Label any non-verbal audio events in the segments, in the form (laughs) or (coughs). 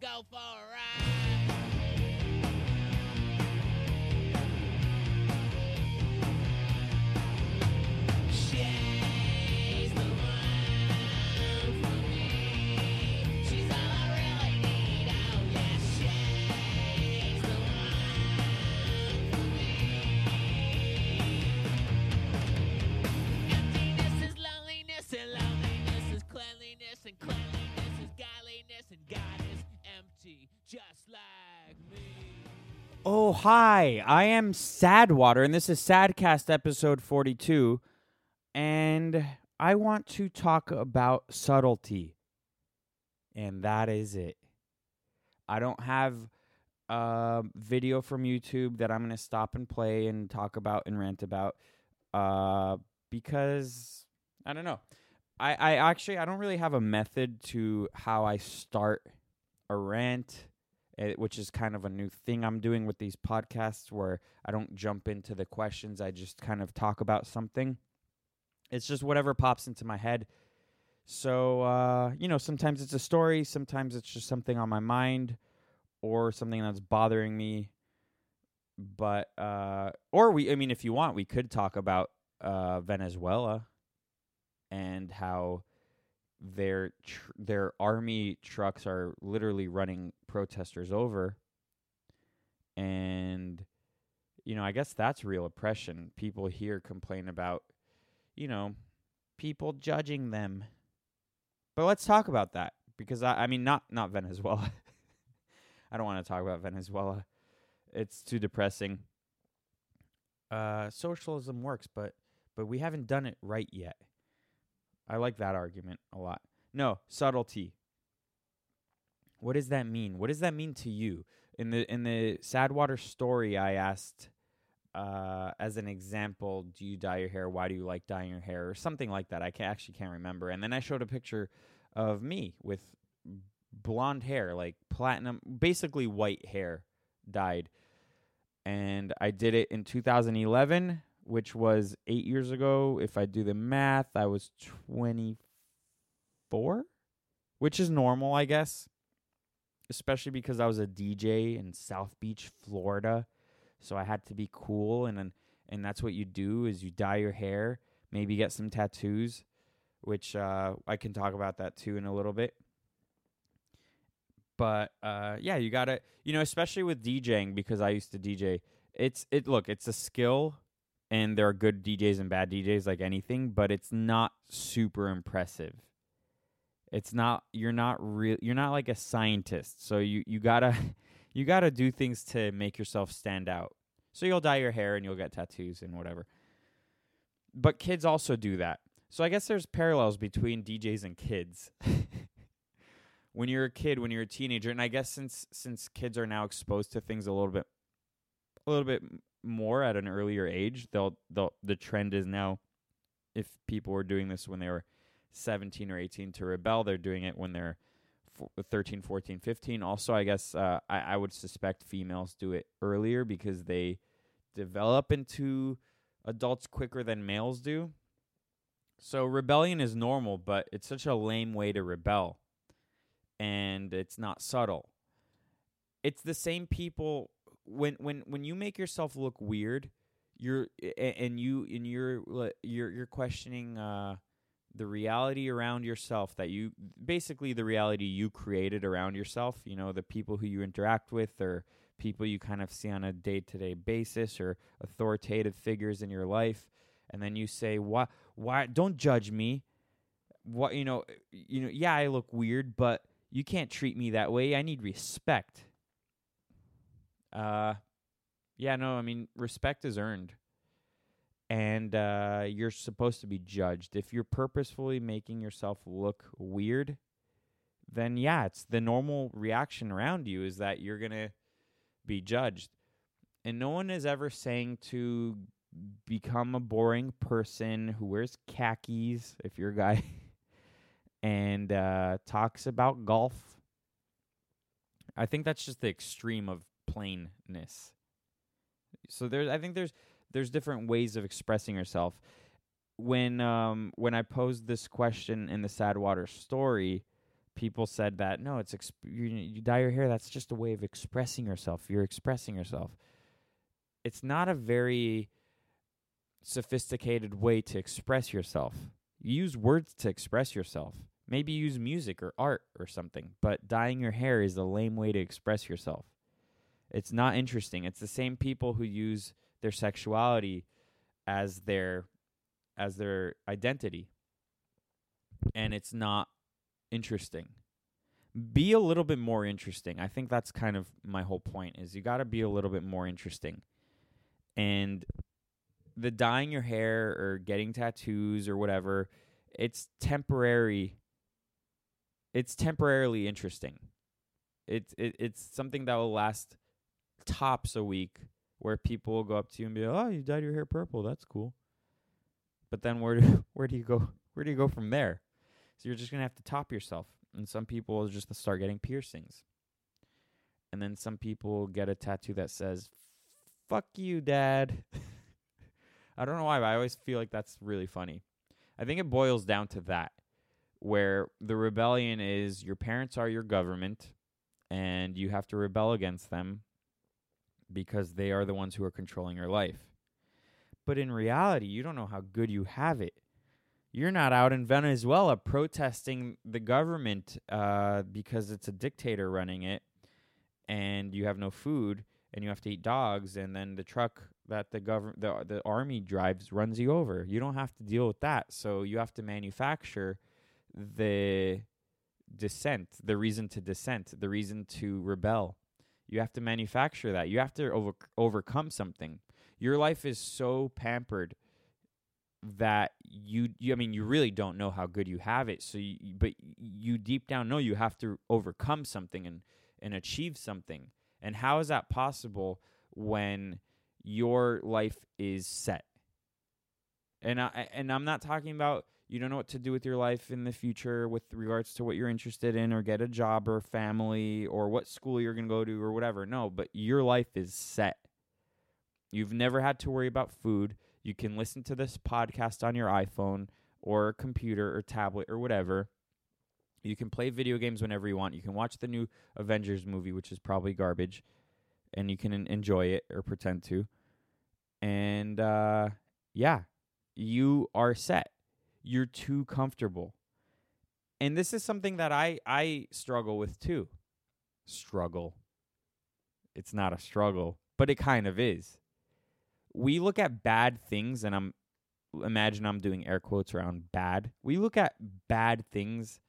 go for hi. I am Sadwater, and this is Sadcast episode 42. And I want to talk about subtlety. And that is it. I don't have a video from YouTube that I'm going to stop and play and talk about and rant about uh, because I don't know. I, I actually I don't really have a method to how I start a rant eh, which is kind of a new thing I'm doing with these podcasts where I don't jump into the questions, I just kind of talk about something. It's just whatever pops into my head. So, uh, you know, sometimes it's a story, sometimes it's just something on my mind or something that's bothering me. But, uh, or we, I mean, if you want, we could talk about uh, Venezuela and how their tr- their army trucks are literally running protesters over. And you know i guess that's real oppression. People here complain about you know people judging them. But let's talk about that because i, I mean not not venezuela. (laughs) I don't want to talk about venezuela. It's too depressing. Uh socialism works but but we haven't done it right yet I like that argument a lot. No, subtlety. What does that mean? What does that mean to you? In the in the Sadwater story, I asked uh, as an example, do you dye your hair? Why do you like dyeing your hair? Or something like that. I can actually can't remember. And then I showed a picture of me with blonde hair, like platinum, basically white hair dyed. And I did it in 2011 which was eight years ago. If I do the math, I was 24, which is normal, I guess, especially because I was a DJ in South Beach, Florida. So I had to be cool, and then, and that's what you do is you dye your hair, maybe get some tattoos, which uh, I can talk about that too in a little bit. But uh, yeah, you gotta, you know, especially with DJing because I used to DJ. It's it look, it's a skill and there are good DJs and bad DJs like anything, but it's not super impressive. It's not you're not real you're not like a scientist. So you you got to (laughs) you got to do things to make yourself stand out. So you'll dye your hair and you'll get tattoos and whatever. But kids also do that. So I guess there's parallels between DJs and kids. (laughs) when you're a kid, when you're a teenager, and I guess since since kids are now exposed to things a little bit a little bit more at an earlier age. They'll they'll the trend is now if people were doing this when they were 17 or 18 to rebel, they're doing it when they're f- 13, 14, 15. Also, I guess uh, I, I would suspect females do it earlier because they develop into adults quicker than males do. So rebellion is normal, but it's such a lame way to rebel. And it's not subtle. It's the same people when when when you make yourself look weird, you're and you and you're you're you're questioning uh the reality around yourself that you basically the reality you created around yourself, you know, the people who you interact with or people you kind of see on a day-to-day basis or authoritative figures in your life. And then you say why why don't judge me. What you know you know yeah I look weird but you can't treat me that way. I need respect uh, yeah, no, I mean, respect is earned. And uh, you're supposed to be judged. If you're purposefully making yourself look weird, then yeah, it's the normal reaction around you is that you're going to be judged. And no one is ever saying to become a boring person who wears khakis, if you're a guy, (laughs) and uh, talks about golf. I think that's just the extreme of plainness. So there's I think there's there's different ways of expressing yourself. When um when I posed this question in the Sadwater story, people said that no, it's exp- you, you dye your hair. That's just a way of expressing yourself. You're expressing yourself. It's not a very sophisticated way to express yourself. You use words to express yourself. Maybe use music or art or something, but dyeing your hair is a lame way to express yourself. It's not interesting. It's the same people who use their sexuality as their as their identity. And it's not interesting. Be a little bit more interesting. I think that's kind of my whole point is you got to be a little bit more interesting. And the dyeing your hair or getting tattoos or whatever, it's temporary. It's temporarily interesting. It's it, it's something that will last tops a week where people will go up to you and be, like, "Oh, you dyed your hair purple. That's cool." But then where do (laughs) where do you go? Where do you go from there? So you're just gonna have to top yourself. And some people will just start getting piercings. And then some people get a tattoo that says, "Fuck you, Dad." (laughs) I don't know why, but I always feel like that's really funny. I think it boils down to that, where the rebellion is your parents are your government, and you have to rebel against them because they are the ones who are controlling your life. But in reality, you don't know how good you have it. You're not out in Venezuela protesting the government uh, because it's a dictator running it, and you have no food, and you have to eat dogs, and then the truck that the government, the the army drives runs you over. You don't have to deal with that, so you have to manufacture the dissent, the reason to dissent, the reason to rebel. You have to manufacture that. You have to over- overcome something. Your life is so pampered that you, you I mean you really don't know how good you have it. So you, but you deep down know you have to overcome something and and achieve something. And how is that possible when your life is set? And I and I'm not talking about you don't know what to do with your life in the future with regards to what you're interested in or get a job or family or what school you're going to go to or whatever. No, but your life is set. You've never had to worry about food. You can listen to this podcast on your iPhone or computer or tablet or whatever. You can play video games whenever you want. You can watch the new Avengers movie, which is probably garbage, and you can enjoy it or pretend to. And uh, yeah, you are set you're too comfortable. And this is something that I I struggle with too. Struggle. It's not a struggle, but it kind of is. We look at bad things and I'm imagine I'm doing air quotes around bad. We look at bad things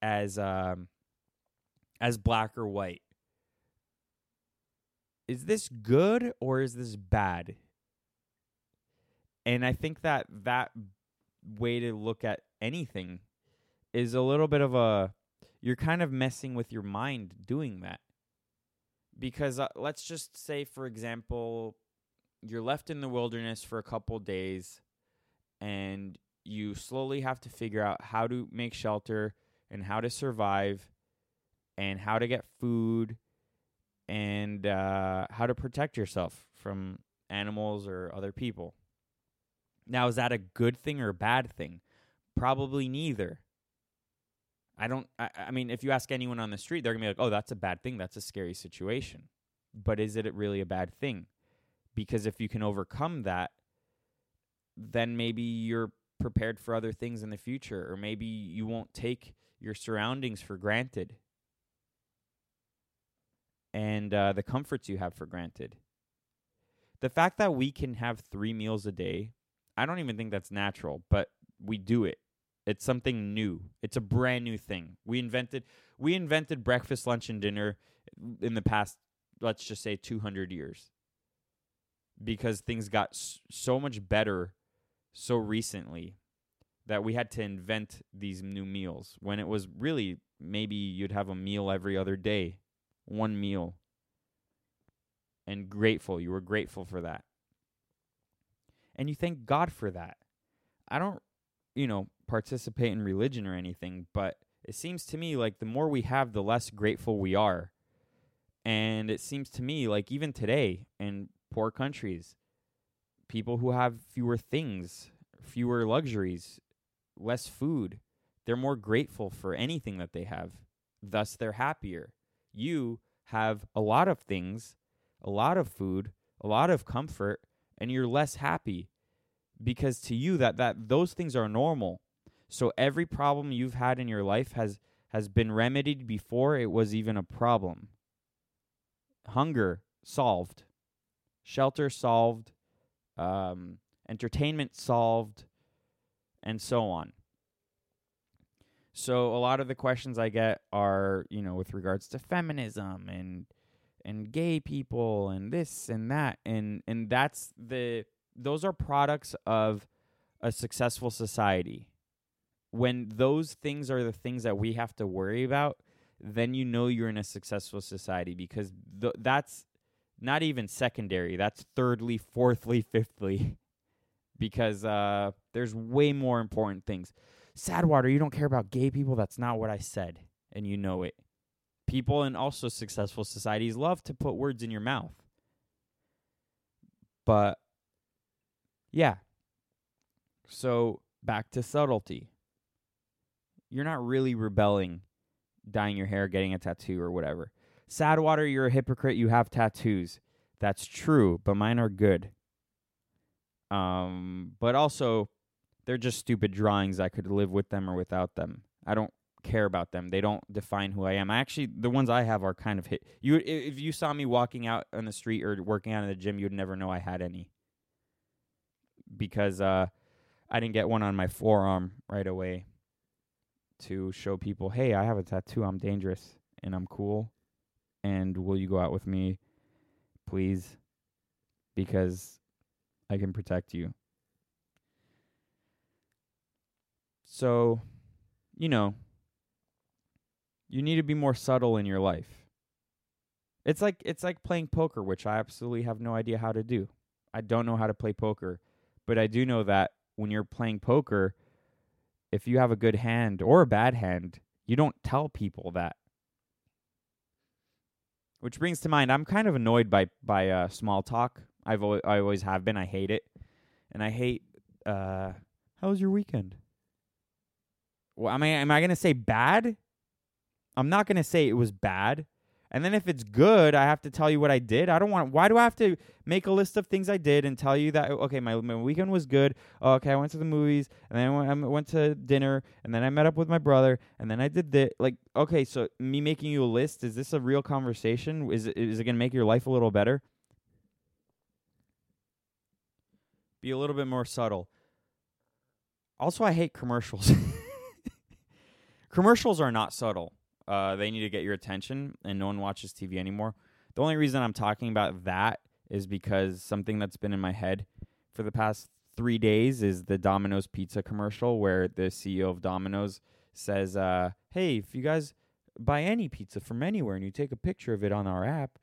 as um as black or white. Is this good or is this bad? And I think that that way to look at anything is a little bit of a you're kind of messing with your mind doing that. Because uh, let's just say for example you're left in the wilderness for a couple days and you slowly have to figure out how to make shelter and how to survive and how to get food and uh, how to protect yourself from animals or other people now, is that a good thing or a bad thing? Probably neither. I don't, I, I mean, if you ask anyone on the street, they're going to be like, oh, that's a bad thing. That's a scary situation. But is it really a bad thing? Because if you can overcome that, then maybe you're prepared for other things in the future, or maybe you won't take your surroundings for granted and uh, the comforts you have for granted. The fact that we can have three meals a day I don't even think that's natural, but we do it. It's something new. It's a brand new thing. We invented we invented breakfast, lunch and dinner in the past let's just say 200 years. Because things got so much better so recently that we had to invent these new meals when it was really maybe you'd have a meal every other day, one meal. And grateful, you were grateful for that and you thank God for that. I don't, you know, participate in religion or anything, but it seems to me like the more we have, the less grateful we are. And it seems to me like even today in poor countries, people who have fewer things, fewer luxuries, less food, They're more grateful for anything that they have. Thus, they're happier. You have a lot of things, a lot of food, a lot of comfort, and you're less happy because to you that that those things are normal. So every problem you've had in your life has has been remedied before it was even a problem. Hunger solved, shelter solved, um, entertainment solved, and so on. So a lot of the questions I get are, you know, with regards to feminism and and gay people and this and that and and that's the those are products of a successful society. When those things are the things that we have to worry about, then you know you're in a successful society because th- that's not even secondary. That's thirdly, fourthly, fifthly, (laughs) because uh, there's way more important things. Sadwater, you don't care about gay people. That's not what I said, and you know it. People and also successful societies love to put words in your mouth. But yeah. So back to subtlety. You're not really rebelling, dyeing your hair, getting a tattoo, or whatever. Sadwater, you're a hypocrite. You have tattoos. That's true, but mine are good. Um, but also, they're just stupid drawings. I could live with them or without them. I don't care about them. They don't define who I am. I actually, the ones I have are kind of hit. You, if you saw me walking out on the street or working out in the gym, you'd never know I had any because uh, I didn't get one on my forearm right away to show people, hey, I have a tattoo. I'm dangerous and I'm cool. And will you go out with me, please? Because I can protect you. So, you know, you need to be more subtle in your life. It's like it's like playing poker, which I absolutely have no idea how to do. I don't know how to play poker. But I do know that when you're playing poker, if you have a good hand or a bad hand, you don't tell people that. Which brings to mind, I'm kind of annoyed by by uh, small talk. I've al- I always have been. I hate it, and I hate. Uh, how was your weekend? Well, I am I gonna say bad? I'm not gonna say it was bad. And then if it's good, I have to tell you what I did. I don't want. Why do I have to make a list of things I did and tell you that? Okay, my my weekend was good. Oh, okay, I went to the movies, and then I went, I went to dinner, and then I met up with my brother, and then I did this. Like, okay, so me making you a list is this a real conversation? Is it is it gonna make your life a little better? Be a little bit more subtle. Also, I hate commercials. (laughs) commercials are not subtle. Uh, they need to get your attention, and no one watches TV anymore. The only reason I'm talking about that is because something that's been in my head for the past three days is the Domino's pizza commercial where the CEO of Domino's says, uh, "Hey, if you guys buy any pizza from anywhere and you take a picture of it on our app,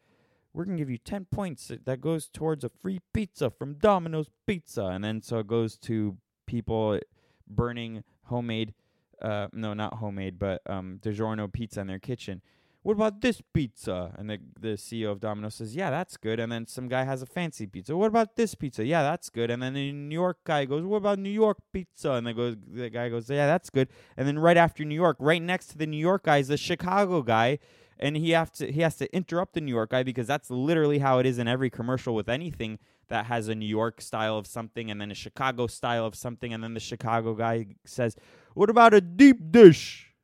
we're gonna give you ten points that goes towards a free pizza from Domino's Pizza." And then so it goes to people burning homemade uh, no, not homemade, but um, DiGiorno pizza in their kitchen. What about this pizza? And the the CEO of Domino's says, "Yeah, that's good." And then some guy has a fancy pizza. What about this pizza? Yeah, that's good. And then the New York guy goes, "What about New York pizza?" And goes the guy goes, "Yeah, that's good." And then right after New York, right next to the New York guy is the Chicago guy, and he have to he has to interrupt the New York guy because that's literally how it is in every commercial with anything that has a New York style of something and then a Chicago style of something, and then the Chicago guy says, "What about a deep dish?"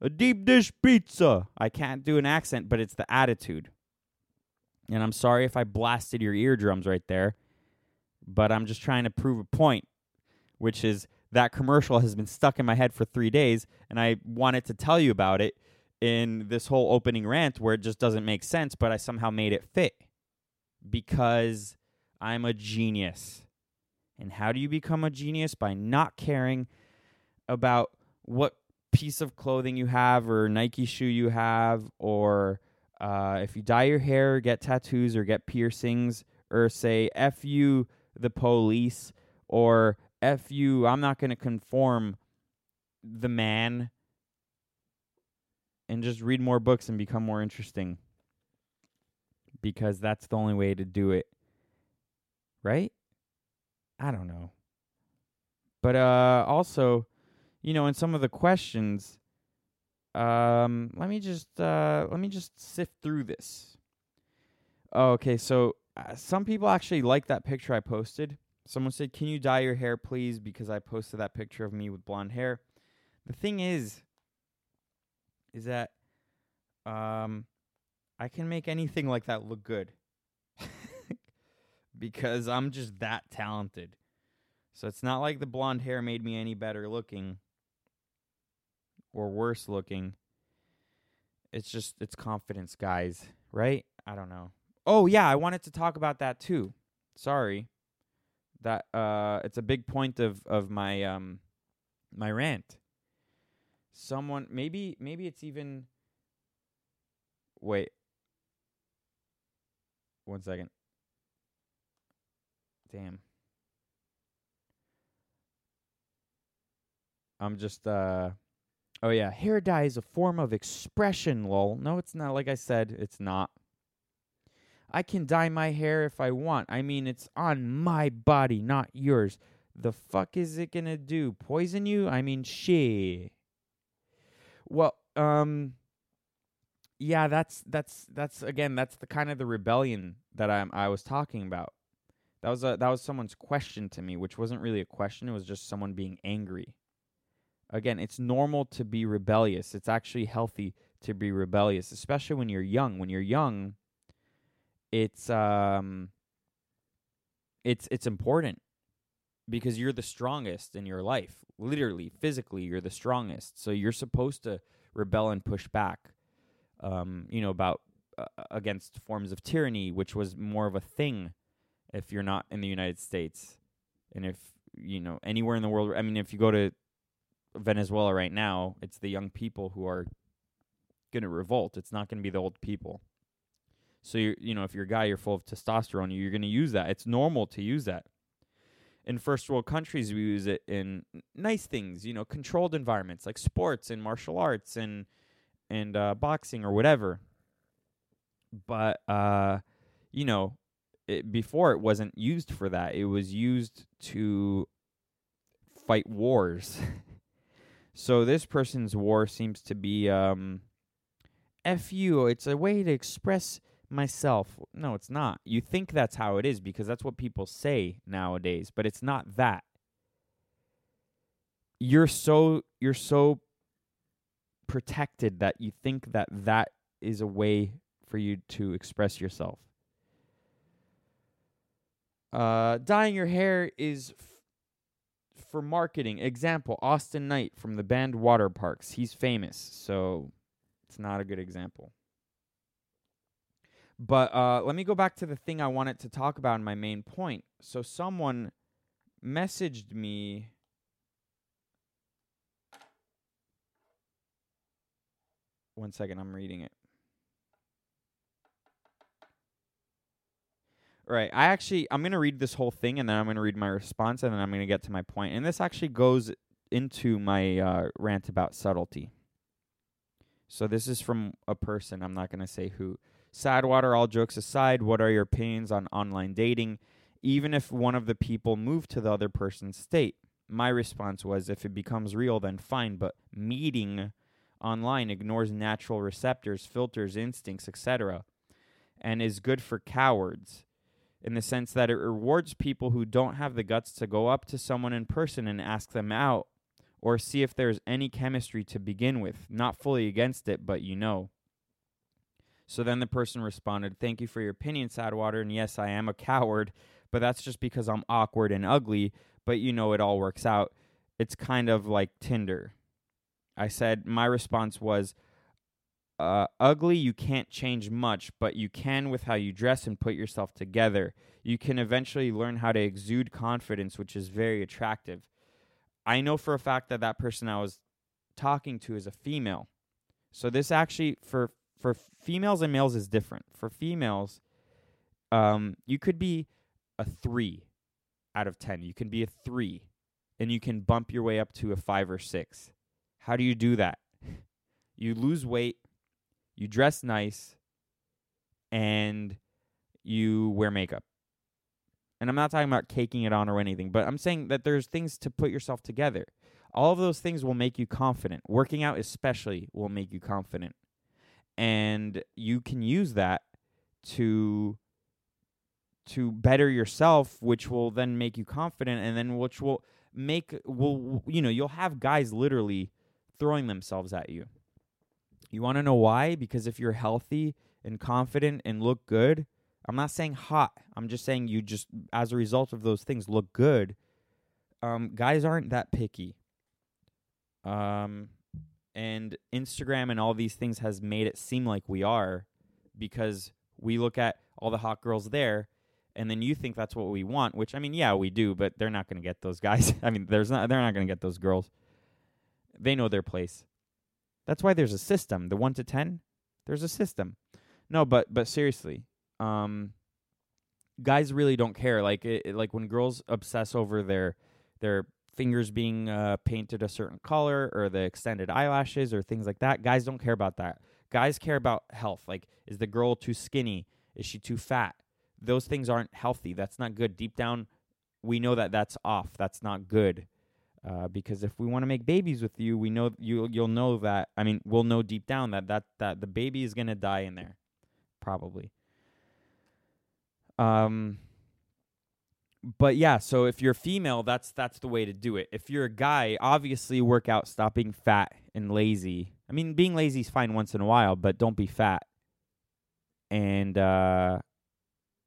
A deep dish pizza. I can't do an accent, but it's the attitude. And I'm sorry if I blasted your eardrums right there, but I'm just trying to prove a point, which is that commercial has been stuck in my head for three days, and I wanted to tell you about it in this whole opening rant where it just doesn't make sense, but I somehow made it fit because I'm a genius. And how do you become a genius? By not caring about what piece of clothing you have or Nike shoe you have, or uh, if you dye your hair, get tattoos, or get piercings, or say F you, the police, or F you, I'm not going to conform the man, and just read more books and become more interesting. Because that's the only way to do it. Right? I don't know. But uh also you know, in some of the questions, um, let me just uh, let me just sift through this. Okay, so uh, some people actually like that picture I posted. Someone said, "Can you dye your hair, please?" Because I posted that picture of me with blonde hair. The thing is, is that um, I can make anything like that look good (laughs) because I'm just that talented. So it's not like the blonde hair made me any better looking or worse looking. It's just it's confidence, guys, right? I don't know. Oh yeah, I wanted to talk about that too. Sorry. That uh it's a big point of of my um my rant. Someone maybe maybe it's even wait. One second. Damn. I'm just uh Oh yeah, hair dye is a form of expression, lol. No, it's not like I said, it's not. I can dye my hair if I want. I mean, it's on my body, not yours. The fuck is it gonna do? Poison you? I mean, she. Well, um yeah, that's that's that's again, that's the kind of the rebellion that I'm I was talking about. That was a that was someone's question to me, which wasn't really a question, it was just someone being angry. Again, it's normal to be rebellious. It's actually healthy to be rebellious, especially when you're young. When you're young, it's um it's it's important because you're the strongest in your life. Literally, physically, you're the strongest. So you're supposed to rebel and push back. Um, you know about uh, against forms of tyranny, which was more of a thing if you're not in the United States, and if you know anywhere in the world. I mean, if you go to Venezuela right now, it's the young people who are going to revolt. It's not going to be the old people. So you you know if you're a guy, you're full of testosterone. You're going to use that. It's normal to use that. In first world countries, we use it in nice things, you know, controlled environments like sports and martial arts and and uh, boxing or whatever. But uh, you know, it, before it wasn't used for that. It was used to fight wars. (laughs) So this person's war seems to be um F you, it's a way to express myself. No, it's not. You think that's how it is because that's what people say nowadays, but it's not that. You're so you're so protected that you think that that is a way for you to express yourself. Uh, dyeing your hair is for marketing. Example, Awsten Knight from the band Waterparks. He's famous, so it's not a good example. But uh, let me go back to the thing I wanted to talk about in my main point. So someone messaged me. One second, I'm reading it. Right. I actually I'm going to read this whole thing and then I'm going to read my response and then I'm going to get to my point. And this actually goes into my uh, rant about subtlety. So this is from a person, I'm not going to say who. Sadwater, all jokes aside, what are your opinions on online dating even if one of the people moved to the other person's state? My response was if it becomes real then fine, but meeting online ignores natural receptors, filters, instincts, etc. and is good for cowards in the sense that it rewards people who don't have the guts to go up to someone in person and ask them out or see if there's any chemistry to begin with. Not fully against it, but you know. So then the person responded, Thank you for your opinion, Sadwater. And yes, I am a coward, but that's just because I'm awkward and ugly. But you know, it all works out. It's kind of like Tinder. I said, My response was, uh, ugly, you can't change much, but you can with how you dress and put yourself together. You can eventually learn how to exude confidence, which is very attractive. I know for a fact that that person I was talking to is a female. So this actually for for females and males is different. For females, um, you could be a three out of ten. You can be a three, and you can bump your way up to a five or six. How do you do that? (laughs) You lose weight you dress nice, and you wear makeup. And I'm not talking about caking it on or anything, but I'm saying that there's things to put yourself together. All of those things will make you confident. Working out, especially, will make you confident. And you can use that to to better yourself which will then make you confident and then which will make will you know you'll have guys literally throwing themselves at you you want to know why? Because if you're healthy and confident and look good i'm not saying hot. I'm just saying you just as a result of those things look good. Um guys aren't that picky. Um and instagram and all these things has made it seem like we are because we look at all the hot girls there and then you think that's what we want which i mean yeah we do but they're not going to get those guys. (laughs) I mean there's not they're not going to get those girls. They know their place that's why there's a system the 1 to 10 there's a system. No but but seriously um guys really don't care like it, it- like when girls obsess over their their fingers being uh, painted a certain color or the extended eyelashes or things like that guys don't care about that. Guys care about health like is the girl too skinny? Is she too fat? Those things aren't healthy. That's not good. Deep down we know that that's off. That's not good uh, because if we want to make babies with you we know you you'll know that i mean we'll know deep down that that that the baby is to die in there probably. Um but yeah so if you're female that's that's the way to do it. If you're a guy obviously work out stop being fat and lazy. I mean being lazy is fine once in a while but don't be fat. And uh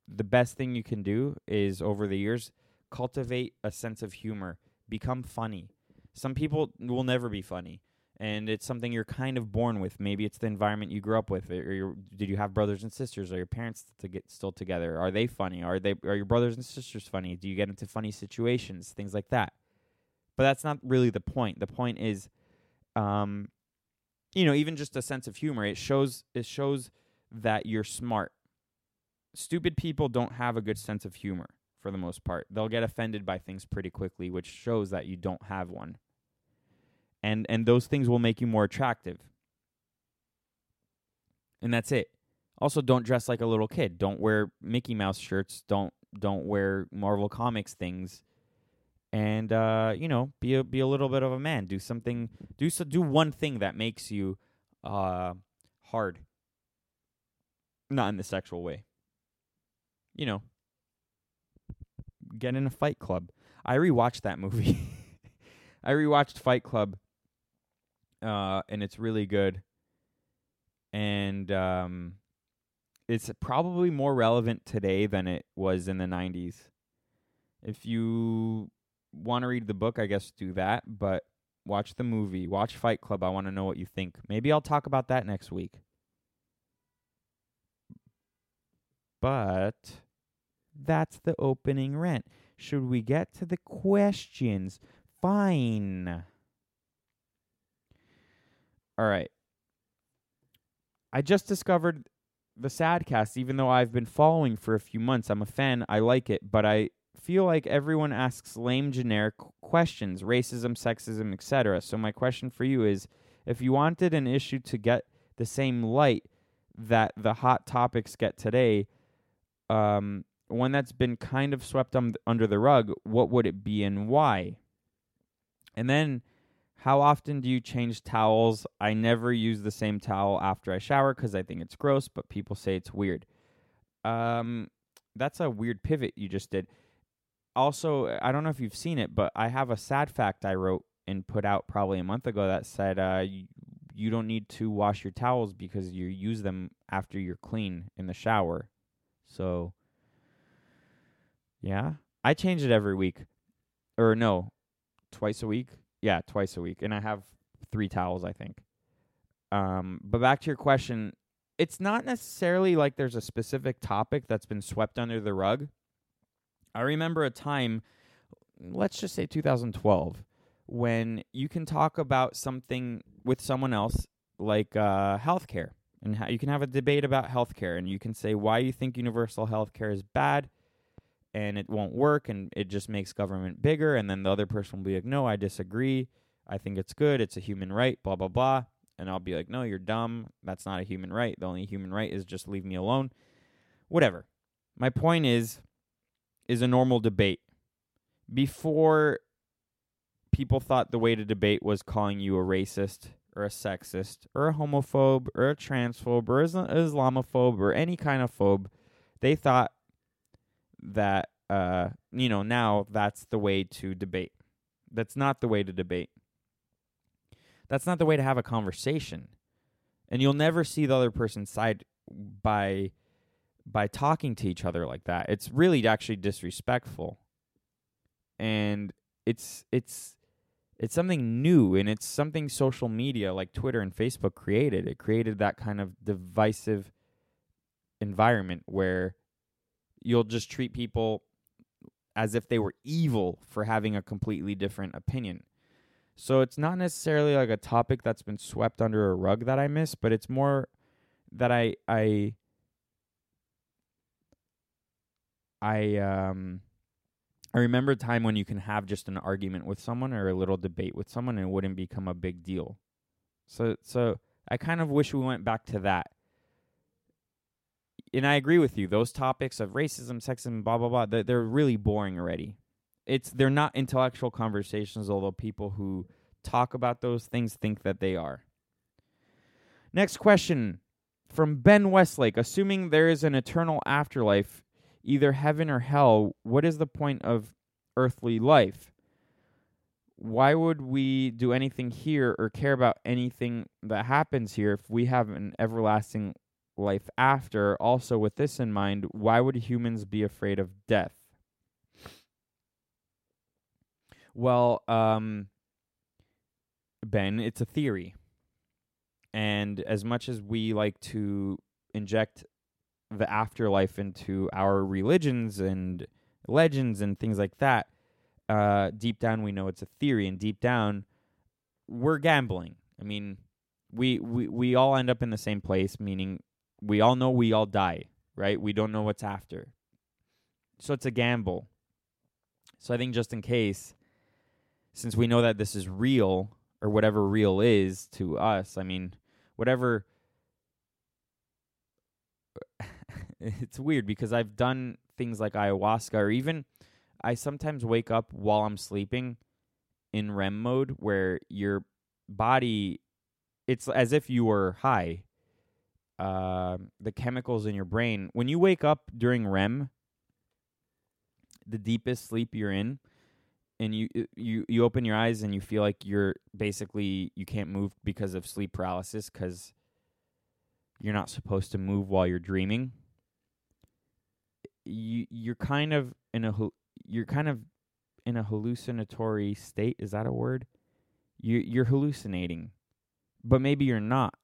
the best thing you can do is over the years cultivate a sense of humor become funny. Some people will never be funny and it's something you're kind of born with. Maybe it's the environment you grew up with or your, did you have brothers and sisters? Are your parents to get still together? Are they funny? Are they are your brothers and sisters funny? Do you get into funny situations? Things like that. But that's not really the point. The point is um you know even just a sense of humor it shows it shows that you're smart. Stupid people don't have a good sense of humor for the most part. They'll get offended by things pretty quickly which shows that you don't have one. And and those things will make you more attractive. And that's it. Also don't dress like a little kid. Don't wear mickey mouse shirts. Don't don't wear marvel comics things. And uh you know be a be a little bit of a man. Do something do so do one thing that makes you uh hard. Not in the sexual way. You know get in a fight club i rewatched that movie (laughs) i rewatched fight club uh, and it's really good. And um, it's probably more relevant today than it was in the 90s. If you want to read the book, I guess do that, but watch the movie, watch Fight Club. I want to know what you think. Maybe I'll talk about that next week. But that's the opening rent. Should we get to the questions? Fine. All right. I just discovered the Sadcast, even though I've been following for a few months. I'm a fan. I like it, but I feel like everyone asks lame generic questions, racism, sexism, etc. So my question for you is if you wanted an issue to get the same light that the hot topics get today, um, one that's been kind of swept um, under the rug, what would it be and why? And then how often do you change towels? I never use the same towel after I shower because I think it's gross, but people say it's weird. Um, that's a weird pivot you just did. Also, I don't know if you've seen it, but I have a sad fact I wrote and put out probably a month ago that said uh, you, you don't need to wash your towels because you use them after you're clean in the shower. So, yeah, I change it every week, or no, twice a week. Yeah, twice a week, and I have three towels, I think. Um, but back to your question, it's not necessarily like there's a specific topic that's been swept under the rug. I remember a time, let's just say 2012, when you can talk about something with someone else like uh, healthcare, and how you can have a debate about healthcare, and you can say why you think universal healthcare is bad, and it won't work, and it just makes government bigger, and then the other person will be like, no, I disagree. I think it's good. It's a human right. Blah blah blah. And I'll be like, no, you're dumb. That's not a human right. The only human right is just leave me alone. Whatever. My point is, is a normal debate. Before people thought the way to debate was calling you a racist or a sexist or a homophobe or a transphobe or an Islamophobe or any kind of phobe. They thought that uh, you know now that's the way to debate. That's not the way to debate. That's not the way to have a conversation. And you'll never see the other person's side by by talking to each other like that. It's really actually disrespectful. And it's it's it's something new and it's something social media like Twitter and Facebook created. It created that kind of divisive environment where you'll just treat people as if they were evil for having a completely different opinion. So it's not necessarily like a topic that's been swept under a rug that I miss, but it's more that I I I um I remember a time when you can have just an argument with someone or a little debate with someone and it wouldn't become a big deal. So so I kind of wish we went back to that. And I agree with you. Those topics of racism, sexism, blah blah blah, they're, they're really boring already. It's they're not intellectual conversations, although people who talk about those things think that they are. Next question from Ben Westlake. Assuming there is an eternal afterlife, either heaven or hell, what is the point of earthly life? Why would we do anything here or care about anything that happens here if we have an everlasting life after? Also, with this in mind, why would humans be afraid of death? Well, um, Ben, it's a theory. And as much as we like to inject the afterlife into our religions and legends and things like that, uh, deep down we know it's a theory, and deep down we're gambling. I mean, we we we all end up in the same place, meaning we all know we all die, right? We don't know what's after, so it's a gamble. So I think just in case, since we know that this is real or whatever real is to us, I mean, whatever (laughs) it's weird because I've done things like ayahuasca or even I sometimes wake up while I'm sleeping in REM mode where your body it's as if you were high. Uh, the chemicals in your brain when you wake up during REM, the deepest sleep you're in, and you you you open your eyes and you feel like you're basically you can't move because of sleep paralysis because you're not supposed to move while you're dreaming you you're kind of in a you're kind of in a hallucinatory state. Is that a word? You you're hallucinating, but maybe you're not.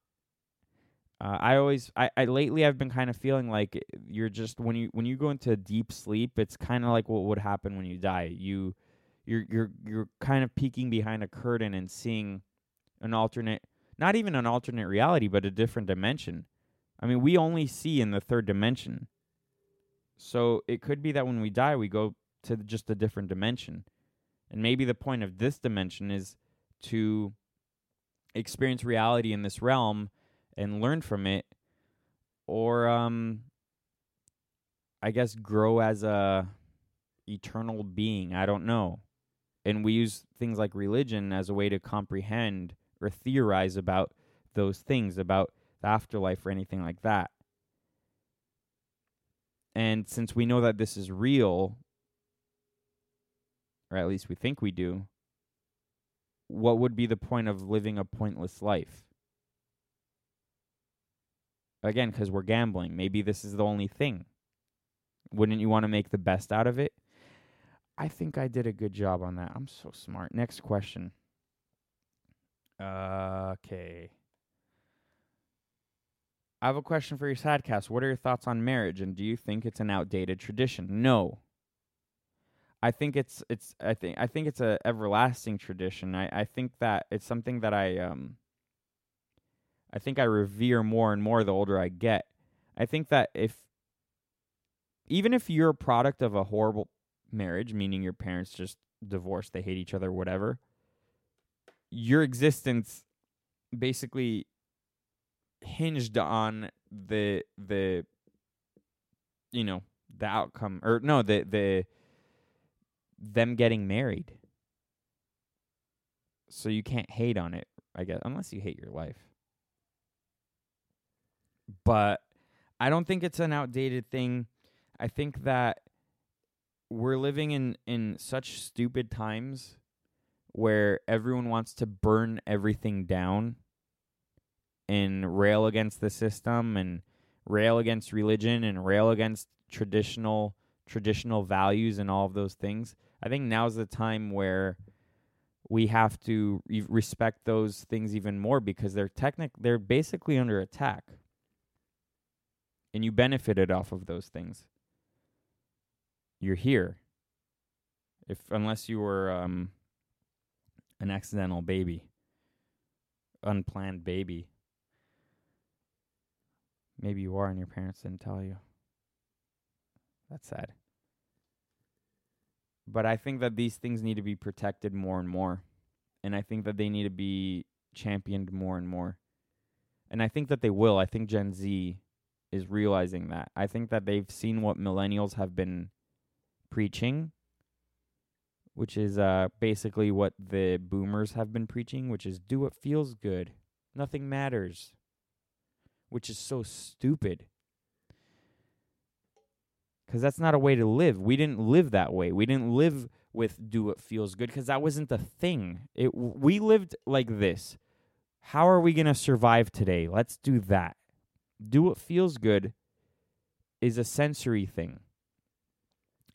Uh, I always I, I lately I've been kind of feeling like you're just when you when you go into deep sleep, it's kind of like what would happen when you die. You you're you're you're kind of peeking behind a curtain and seeing an alternate not even an alternate reality, but a different dimension. I mean, we only see in the third dimension. So it could be that when we die, we go to just a different dimension. And maybe the point of this dimension is to experience reality in this realm and learn from it or um I guess grow as a eternal being. I don't know. And we use things like religion as a way to comprehend or theorize about those things, about the afterlife or anything like that. And since we know that this is real, or at least we think we do, what would be the point of living a pointless life? Again, because we're gambling. Maybe this is the only thing. Wouldn't you want to make the best out of it? I think I did a good job on that. I'm so smart. Next question. Okay. I have a question for your sadcast. What are your thoughts on marriage, and do you think it's an outdated tradition? No. I think it's it's I think I think it's a everlasting tradition. I, I think that it's something that I um I think I revere more and more the older I get. I think that if even if you're a product of a horrible marriage, meaning your parents just divorced, they hate each other, whatever, your existence basically hinged on the the you know the outcome or no the the them getting married So you can't hate on it, I guess, unless you hate your life. But I don't think it's an outdated thing. I think that we're living in in such stupid times where everyone wants to burn everything down and rail against the system and rail against religion and rail against traditional traditional values and all of those things. I think now's the time where we have to re- respect those things even more because they're technic they're basically under attack. And you benefited off of those things. You're here. If unless you were um an accidental baby, unplanned baby. Maybe you are and your parents didn't tell you. That's sad. But I think that these things need to be protected more and more. And I think that they need to be championed more and more. And I think that they will. I think Gen Z is realizing that. I think that they've seen what millennials have been preaching, which is uh, basically what the boomers have been preaching, which is do what feels good. Nothing matters, which is so stupid because that's not a way to live. We didn't live that way. We didn't live with do what feels good because that wasn't the thing. It we lived like this. How are we going to survive today? Let's do that. Do what feels good is a sensory thing.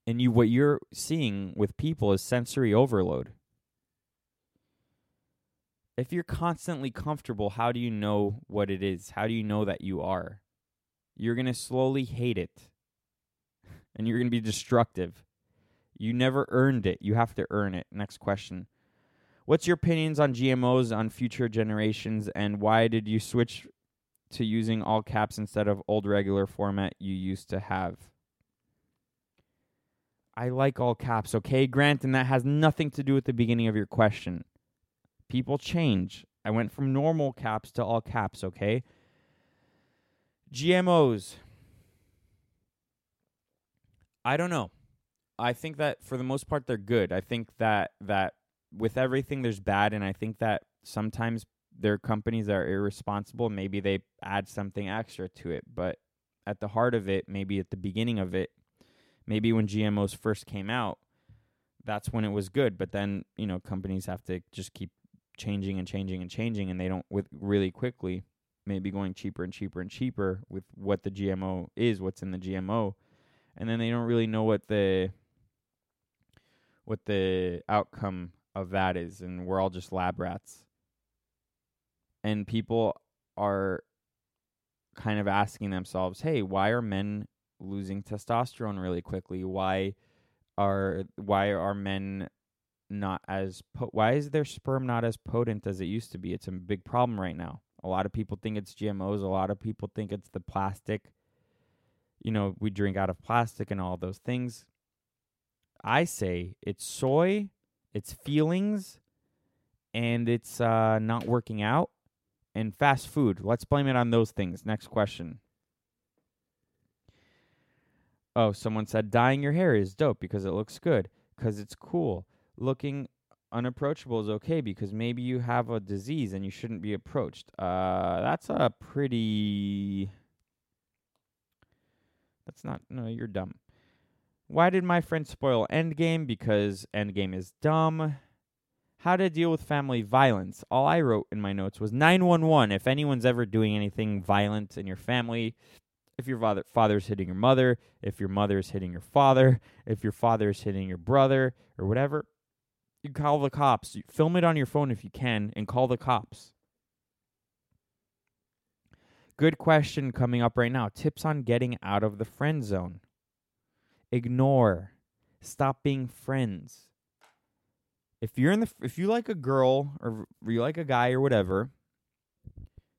And you what you're seeing with people is sensory overload. If you're constantly comfortable, how do you know what it is? How do you know that you are? You're going to slowly hate it and you're going to be destructive. You never earned it. You have to earn it. Next question. What's your opinions on GMOs on future generations and why did you switch to using all caps instead of old regular format you used to have? I like all caps, okay, Grant, and that has nothing to do with the beginning of your question. People change. I went from normal caps to all caps, okay? GMOs. I don't know. I think that for the most part they're good. I think that that with everything there's bad and I think that sometimes there are companies are irresponsible, maybe they add something extra to it, but at the heart of it, maybe at the beginning of it, maybe when GMOs first came out, that's when it was good, but then, you know, companies have to just keep changing and changing and changing and they don't with really quickly maybe going cheaper and cheaper and cheaper with what the GMO is, what's in the GMO and then they don't really know what the what the outcome of that is. And we're all just lab rats and people are kind of asking themselves hey why are men losing testosterone really quickly? Why are why are men not as po- why is their sperm not as potent as it used to be? It's a big problem right now. A lot of people think it's gmos a lot of people think it's the plastic you know, we drink out of plastic and all those things. I say it's soy, it's feelings, and it's uh, not working out, and fast food. Let's blame it on those things. Next question. Oh, someone said dyeing your hair is dope because it looks good, because it's cool. Looking unapproachable is okay because maybe you have a disease and you shouldn't be approached. Uh, that's a pretty that's not. No, you're dumb. Why did my friend spoil Endgame? Because Endgame is dumb. How to deal with family violence. All I wrote in my notes was 911. If anyone's ever doing anything violent in your family, if your father father's hitting your mother, if your mother is hitting your father, if your father is hitting your brother or whatever, you call the cops. You film it on your phone if you can and call the cops. Good question coming up right now. Tips on getting out of the friend zone. Ignore. Stop being friends. If you're in the if you like a girl or you like a guy or whatever,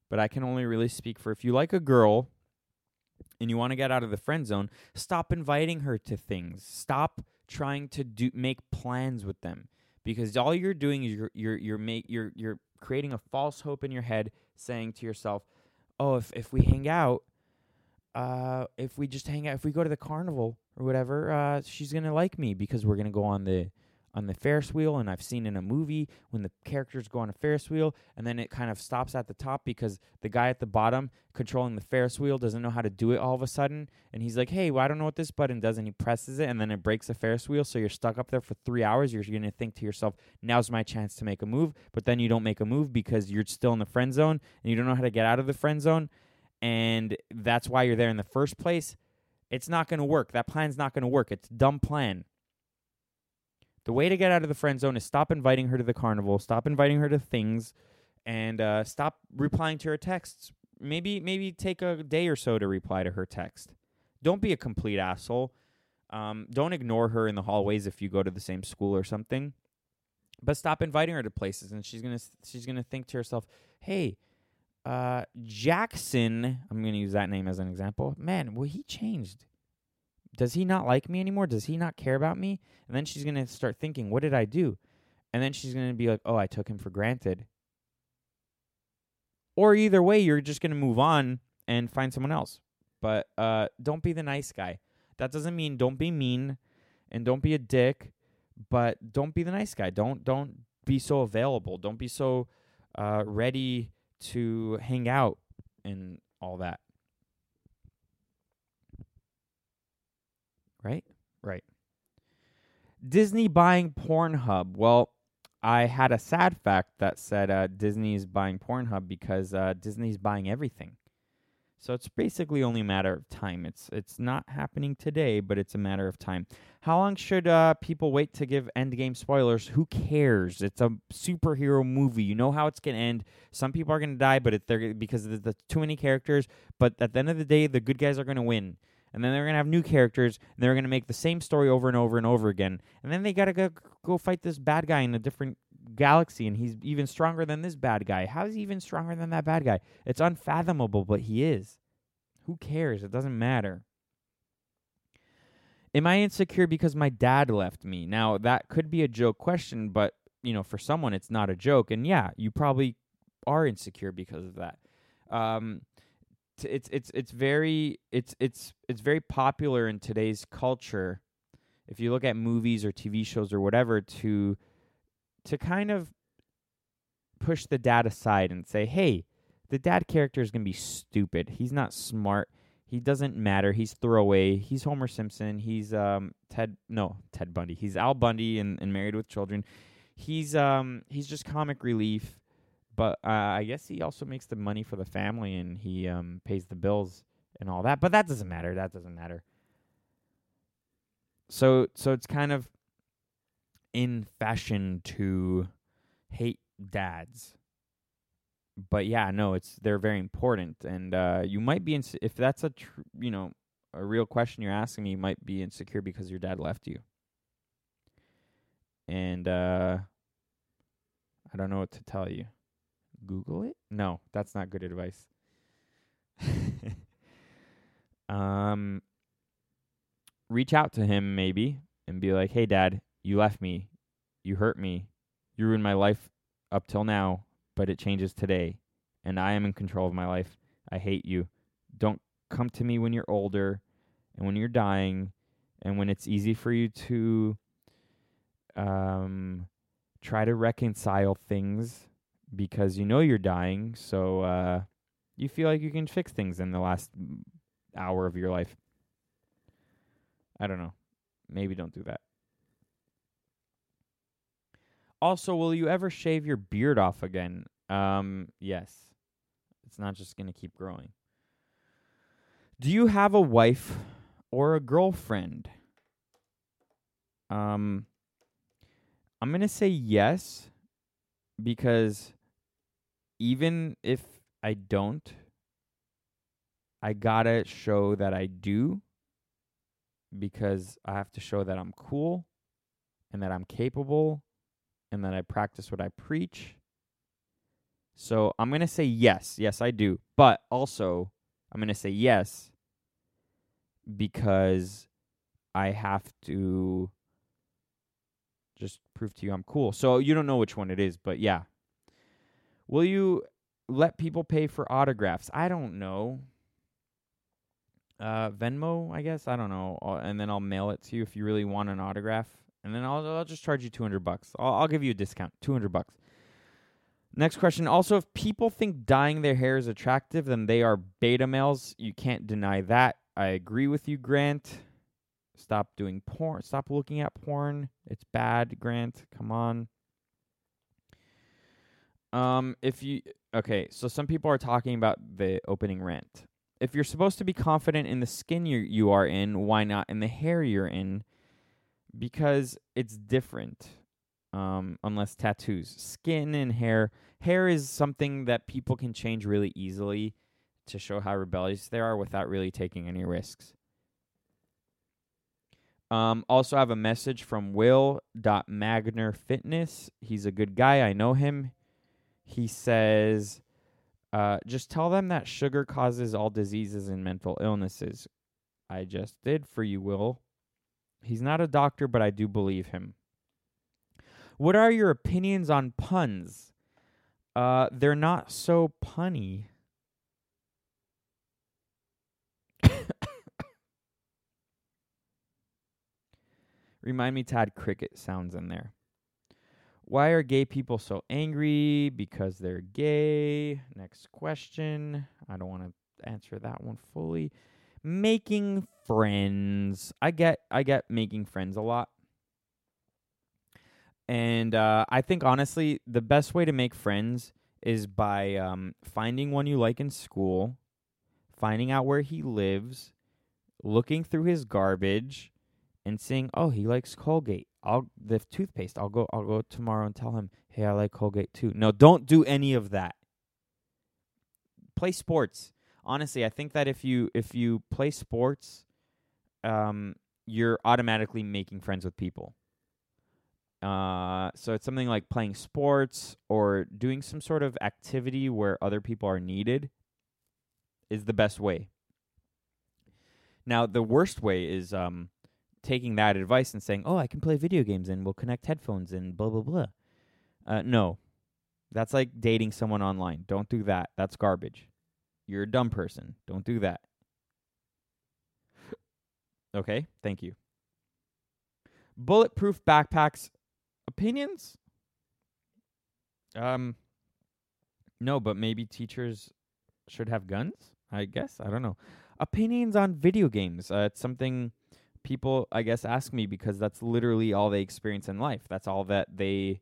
but I can only really speak for if you like a girl and you want to get out of the friend zone, stop inviting her to things. Stop trying to do make plans with them because all you're doing is you're you're you're make you're you're creating a false hope in your head saying to yourself, oh, if if we hang out, uh, if we just hang out, if we go to the carnival or whatever, uh, she's gonna like me because we're gonna go on the on the Ferris wheel, and I've seen in a movie when the characters go on a Ferris wheel and then it kind of stops at the top because the guy at the bottom controlling the Ferris wheel doesn't know how to do it all of a sudden. And he's like, hey, well, I don't know what this button does. And he presses it and then it breaks the Ferris wheel. So you're stuck up there for three hours. You're going to think to yourself, now's my chance to make a move. But then you don't make a move because you're still in the friend zone and you don't know how to get out of the friend zone. And that's why you're there in the first place. It's not going to work. That plan's not going to work. It's a dumb plan. The way to get out of the friend zone is stop inviting her to the carnival, stop inviting her to things, and uh, stop replying to her texts. Maybe maybe take a day or so to reply to her text. Don't be a complete asshole. Um, don't ignore her in the hallways if you go to the same school or something. But stop inviting her to places, and she's gonna she's gonna think to herself, "Hey, uh, Jackson, I'm gonna use that name as an example. Man, well, he changed does he not like me anymore? Does he not care about me? And then she's going to start thinking, what did I do? And then she's going to be like, oh, I took him for granted. Or either way, you're just going to move on and find someone else. But uh, don't be the nice guy. That doesn't mean don't be mean and don't be a dick, but don't be the nice guy. Don't don't be so available. Don't be so uh, ready to hang out and all that. Right? Right. Disney buying Pornhub. Well, I had a sad fact that said uh, Disney's buying Pornhub because uh, Disney's buying everything. So it's basically only a matter of time. It's it's not happening today, but it's a matter of time. How long should uh, people wait to give Endgame spoilers? Who cares? It's a superhero movie. You know how it's gonna end. Some people are gonna die, but it, they're because there's the too many characters. But at the end of the day, the good guys are gonna win and then they're gonna have new characters, and they're gonna make the same story over and over and over again, and then they gotta go go fight this bad guy in a different galaxy, and he's even stronger than this bad guy. How is he even stronger than that bad guy? It's unfathomable, but he is. Who cares? It doesn't matter. Am I insecure because my dad left me? Now that could be a joke question, but you know, for someone it's not a joke, and yeah, you probably are insecure because of that. Um, it's it's it's very it's it's it's very popular in today's culture if you look at movies or TV shows or whatever to to kind of push the dad aside and say, "Hey, the dad character is going to be stupid. He's not smart. He doesn't matter. He's throwaway. He's Homer Simpson. He's um Ted no, Ted Bundy. He's Al Bundy and, and Married with Children. He's um he's just comic relief but uh, I guess he also makes the money for the family and he um, pays the bills and all that. But that doesn't matter. That doesn't matter. So so it's kind of in fashion to hate dads. But yeah, no, it's they're very important, and uh, you might be ins- if that's a tr- you know a real question you're asking me, you might be insecure because your dad left you. And uh, I don't know what to tell you. Google it? No, that's not good advice. (laughs) um, reach out to him maybe and be like, "Hey, Dad, you left me, you hurt me, you ruined my life up till now, but it changes today, and I am in control of my life. I hate you. Don't come to me when you're older, and when you're dying, and when it's easy for you to." Um, try to reconcile things because you know you're dying, so uh, you feel like you can fix things in the last hour of your life. I don't know. Maybe don't do that. Also, will you ever shave your beard off again? Um, yes. It's not just going to keep growing. Do you have a wife or a girlfriend? Um, I'm going to say yes because even if I don't, I gotta show that I do because I have to show that I'm cool and that I'm capable and that I practice what I preach. So I'm going to say yes. Yes, I do. But also, I'm going to say yes because I have to just prove to you I'm cool. So you don't know which one it is, but yeah, Will you let people pay for autographs? I don't know. Uh, Venmo, I guess. I don't know. And then I'll mail it to you if you really want an autograph. and then I'll I'll just charge you 200 bucks. I'll I'll give you a discount, 200 bucks. Next question. Also, if people think dyeing their hair is attractive, then they are beta males. You can't deny that. I agree with you, Grant. Stop doing porn. Stop looking at porn. It's bad, Grant. Come on. Um, if you okay, so some people are talking about the opening rant. If you're supposed to be confident in the skin you you are in, why not in the hair you're in? Because it's different. Um, unless tattoos, skin and hair. Hair is something that people can change really easily to show how rebellious they are without really taking any risks. Um, also I have a message from Will Magner Fitness. He's a good guy. I know him. He says, uh, just tell them that sugar causes all diseases and mental illnesses. I just did for you, Will. He's not a doctor, but I do believe him. What are your opinions on puns? Uh, they're not so punny. (coughs) Remind me to add cricket sounds in there. Why are gay people so angry? Because they're gay. Next question. I don't want to answer that one fully. Making friends. I get I get making friends a lot. And uh, I think honestly, the best way to make friends is by um, finding one you like in school, finding out where he lives, looking through his garbage, and saying, "Oh, he likes Colgate. I'll the toothpaste. I'll go. I'll go tomorrow and tell him, hey, I like Colgate too." No, don't do any of that. Play sports. Honestly, I think that if you if you play sports, um, you're automatically making friends with people. Uh, so it's something like playing sports or doing some sort of activity where other people are needed is the best way. Now, the worst way is um, taking that advice and saying, "Oh, I can play video games and we'll connect headphones and blah blah blah." Uh, no, that's like dating someone online. Don't do that. That's garbage. You're a dumb person. Don't do that. okay, thank you. Bulletproof backpacks opinions? Um no, but maybe teachers should have guns? I guess. I don't know. Opinions on video games. Uh, it's something people I guess ask me because that's literally all they experience in life. That's all that they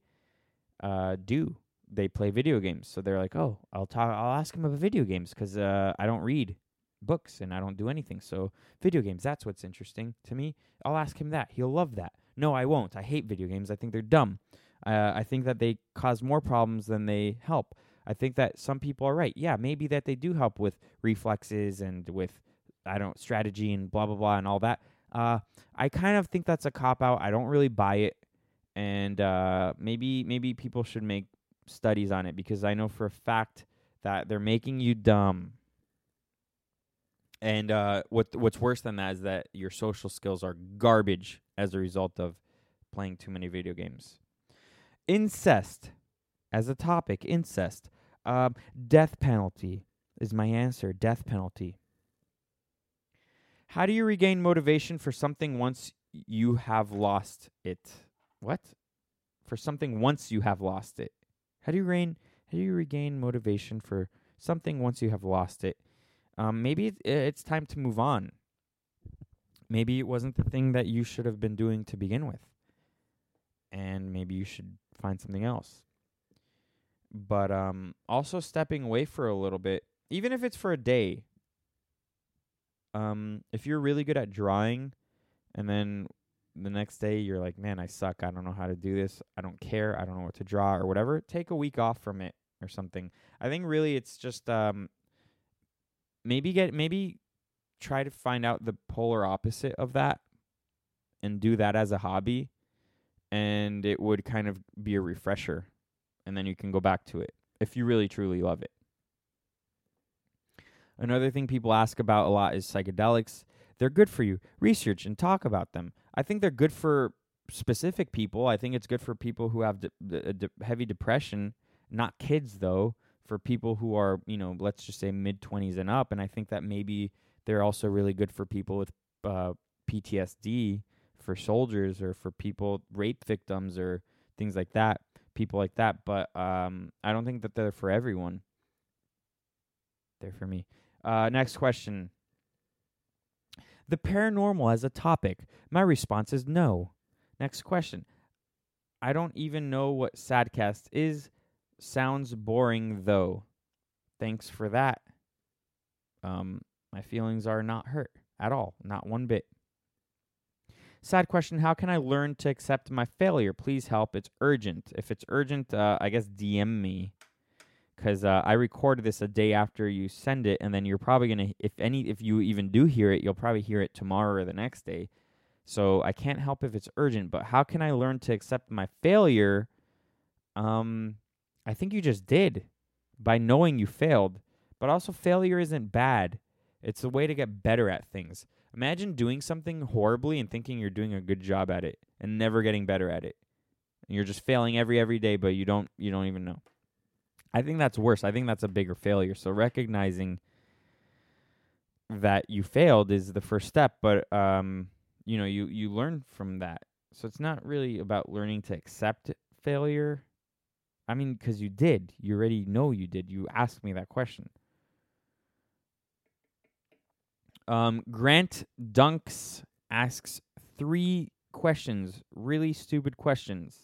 uh do. They play video games. So they're like, "Oh, I'll talk I'll ask him about video games cuz uh I don't read books and I don't do anything. So video games, that's what's interesting to me. I'll ask him that. He'll love that. No, I won't. I hate video games. I think they're dumb. Uh, I think that they cause more problems than they help. I think that some people are right. Yeah, maybe that they do help with reflexes and with I don't strategy and blah blah blah and all that. Uh, I kind of think that's a cop out. I don't really buy it, and uh, maybe maybe people should make studies on it because I know for a fact that they're making you dumb. And uh, what what's worse than that is that your social skills are garbage as a result of playing too many video games. Incest, as a topic, incest. Um, death penalty is my answer. Death penalty. How do you regain motivation for something once you have lost it? What? For something once you have lost it. How do you regain? How do you regain motivation for something once you have lost it? um, maybe it, it's time to move on. Maybe it wasn't the thing that you should have been doing to begin with. And maybe you should find something else. But um, also stepping away for a little bit, even if it's for a day. Um, if you're really good at drawing, and then the next day you're like, man, I suck. I don't know how to do this. I don't care. I don't know what to draw or whatever. Take a week off from it or something. I think really it's just um, maybe get maybe try to find out the polar opposite of that and do that as a hobby and it would kind of be a refresher and then you can go back to it if you really truly love it. Another thing people ask about a lot is psychedelics. They're good for you. Research and talk about them. I think they're good for specific people. I think it's good for people who have de- de- de- heavy depression, not kids though for people who are, you know, let's just say mid 20s and up. And I think that maybe they're also really good for people with uh, PTSD for soldiers or for people rape victims or things like that, people like that, but um I don't think that they're for everyone. They're for me. Uh next question. The paranormal as a topic. My response is no. Next question. I don't even know what Sadcast is. Sounds boring though. Thanks for that. Um, my feelings are not hurt at all, not one bit. Sad question How can I learn to accept my failure? Please help. It's urgent. If it's urgent, uh, I guess DM me. Because uh, I recorded this a day after you send it, and then you're probably gonna, if any, if you even do hear it, you'll probably hear it tomorrow or the next day. So I can't help if it's urgent. But how can I learn to accept my failure? Um, I think you just did by knowing you failed. But also, failure isn't bad. It's a way to get better at things. Imagine doing something horribly and thinking you're doing a good job at it and never getting better at it. And you're just failing every every day, but you don't you don't even know. I think that's worse. I think that's a bigger failure. So recognizing that you failed is the first step, but um, you know, you you learn from that. So it's not really about learning to accept failure. I mean, because you did. You already know you did. You asked me that question. Um, Grant Dunks asks three questions, really stupid questions,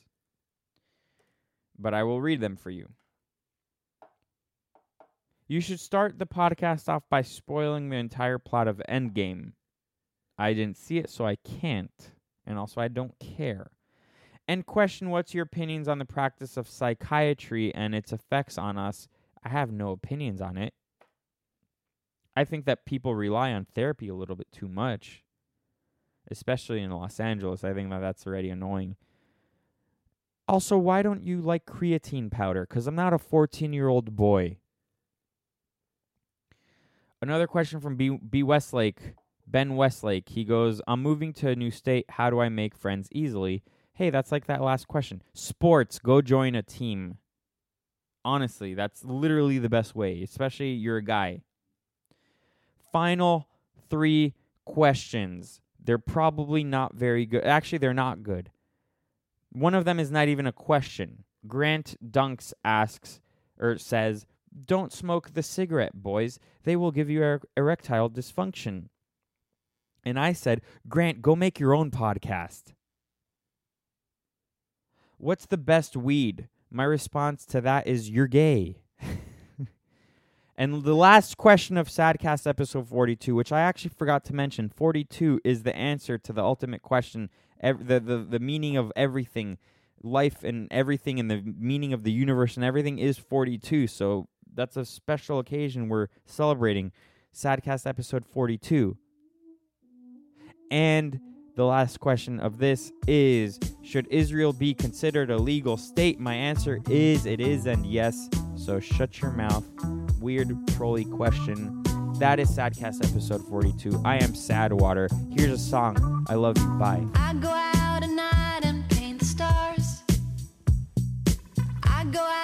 but I will read them for you. You should start the podcast off by spoiling the entire plot of Endgame. I didn't see it, so I can't. And also, I don't care. And question what's your opinions on the practice of psychiatry and its effects on us? I have no opinions on it. I think that people rely on therapy a little bit too much, especially in Los Angeles. I think that that's already annoying. Also, why don't you like creatine powder? Because I'm not a 14 year old boy. Another question from B, B. Westlake, Ben Westlake. He goes, I'm moving to a new state. How do I make friends easily? Hey, that's like that last question. Sports, go join a team. Honestly, that's literally the best way, especially you're a guy final three questions. They're probably not very good. Actually, they're not good. One of them is not even a question. Grant Dunks asks or says, Don't smoke the cigarette, boys. They will give you er- erectile dysfunction. And I said, Grant, go make your own podcast. What's the best weed? My response to that is, You're gay. (laughs) And the last question of Sadcast episode 42, which I actually forgot to mention, 42 is the answer to the ultimate question, ev- the, the, the meaning of everything, life and everything, and the meaning of the universe and everything is 42. So that's a special occasion we're celebrating Sadcast episode 42. And the last question of this is Should Israel be considered a legal state? My answer is it is and yes. So shut your mouth weird trolley question. That is Sadcast episode 42. I am Sadwater. Here's a song. I love you. Bye. I go out at night and paint stars. I go out